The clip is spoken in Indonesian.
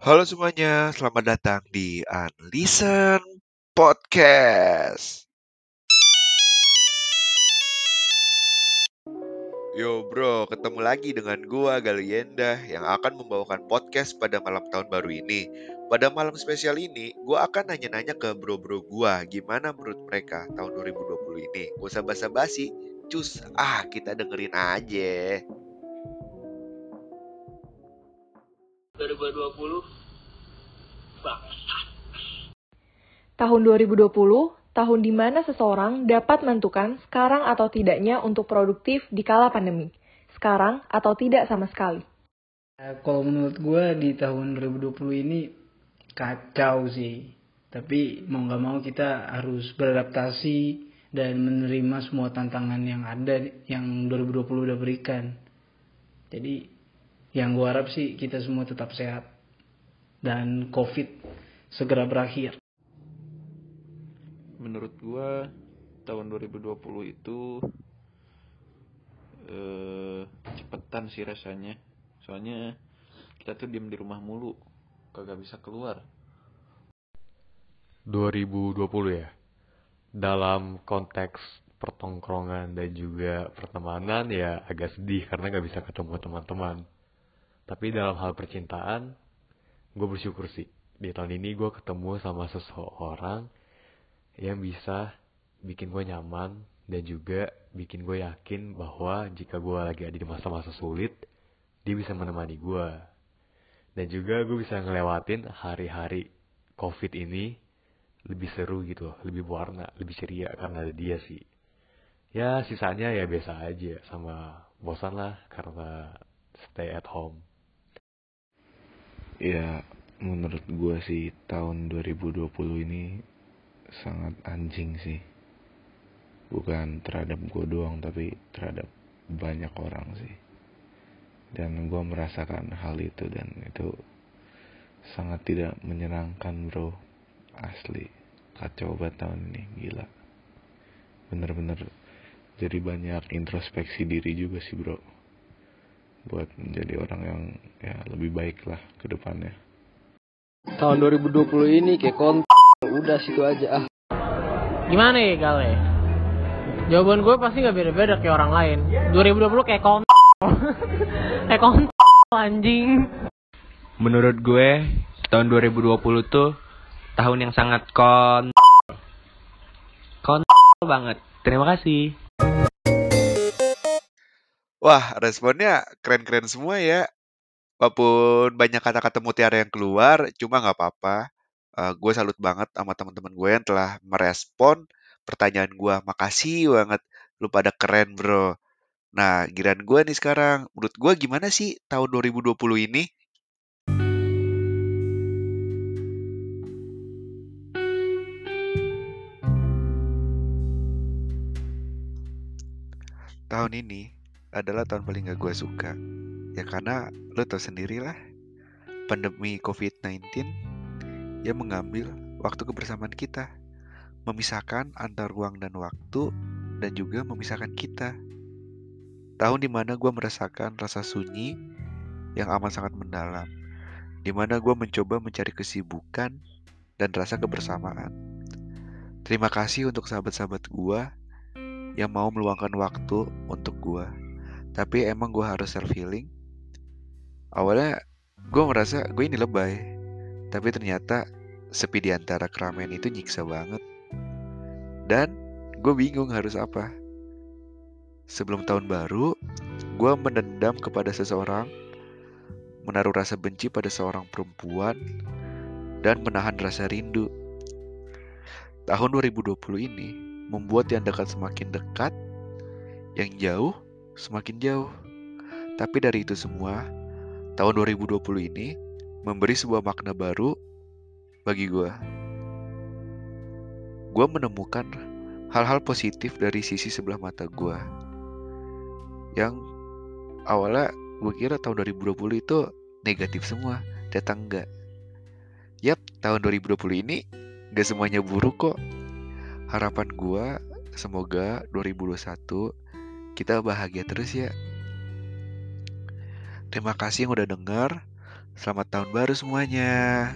Halo semuanya, selamat datang di Unlisten Podcast. Yo bro, ketemu lagi dengan gua Galienda yang akan membawakan podcast pada malam tahun baru ini. Pada malam spesial ini, gua akan nanya-nanya ke bro-bro gua gimana menurut mereka tahun 2020 ini. Gak usah basa-basi, cus, ah kita dengerin aja. 2020 bang Tahun 2020, tahun di mana seseorang dapat menentukan sekarang atau tidaknya untuk produktif di kala pandemi. Sekarang atau tidak sama sekali. Ya, kalau menurut gue di tahun 2020 ini kacau sih. Tapi mau nggak mau kita harus beradaptasi dan menerima semua tantangan yang ada yang 2020 udah berikan. Jadi yang gue harap sih kita semua tetap sehat dan COVID segera berakhir. Menurut gua tahun 2020 itu eh cepetan sih rasanya. Soalnya kita tuh diem di rumah mulu, kagak bisa keluar. 2020 ya. Dalam konteks pertongkrongan dan juga pertemanan ya agak sedih karena nggak bisa ketemu teman-teman. Tapi dalam hal percintaan, gue bersyukur sih. Di tahun ini gue ketemu sama seseorang yang bisa bikin gue nyaman dan juga bikin gue yakin bahwa jika gue lagi ada di masa-masa sulit, dia bisa menemani gue. Dan juga gue bisa ngelewatin hari-hari COVID ini lebih seru gitu, lebih warna, lebih ceria karena ada dia sih. Ya sisanya ya biasa aja sama bosan lah karena stay at home. Ya, menurut gue sih tahun 2020 ini sangat anjing sih. Bukan terhadap gue doang, tapi terhadap banyak orang sih. Dan gue merasakan hal itu dan itu sangat tidak menyenangkan bro. Asli, kacau banget tahun ini, gila. Bener-bener jadi banyak introspeksi diri juga sih bro buat menjadi orang yang ya lebih baik lah ke depannya. Tahun 2020 ini kayak kont udah situ aja ah. Gimana ya Gale? Jawaban gue pasti gak beda-beda kayak orang lain. 2020 kayak kont kayak kont anjing. Menurut gue tahun 2020 tuh tahun yang sangat kon kon banget. Terima kasih. Wah, responnya keren-keren semua ya. Walaupun banyak kata-kata mutiara yang keluar, cuma nggak apa-apa. Uh, gue salut banget sama teman-teman gue yang telah merespon pertanyaan gue. Makasih banget, lu pada keren bro. Nah, giran gue nih sekarang. Menurut gue gimana sih tahun 2020 ini? Tahun ini adalah tahun paling gak gue suka. Ya karena lo tau sendiri lah, pandemi COVID-19 yang mengambil waktu kebersamaan kita. Memisahkan antar ruang dan waktu dan juga memisahkan kita. Tahun di mana gue merasakan rasa sunyi yang amat sangat mendalam. Di mana gue mencoba mencari kesibukan dan rasa kebersamaan. Terima kasih untuk sahabat-sahabat gue yang mau meluangkan waktu untuk gue tapi emang gue harus self healing awalnya gue merasa gue ini lebay. Tapi ternyata sepi di antara keramaian itu nyiksa banget. Dan gue bingung harus apa. Sebelum tahun baru gue menendam kepada seseorang menaruh rasa benci pada seorang perempuan dan menahan rasa rindu. Tahun 2020 ini membuat yang dekat semakin dekat yang jauh semakin jauh. Tapi dari itu semua, tahun 2020 ini memberi sebuah makna baru bagi gue. Gue menemukan hal-hal positif dari sisi sebelah mata gue. Yang awalnya gue kira tahun 2020 itu negatif semua, ternyata enggak. Yap, tahun 2020 ini gak semuanya buruk kok. Harapan gue semoga 2021 kita bahagia terus ya. Terima kasih yang udah denger. Selamat tahun baru semuanya.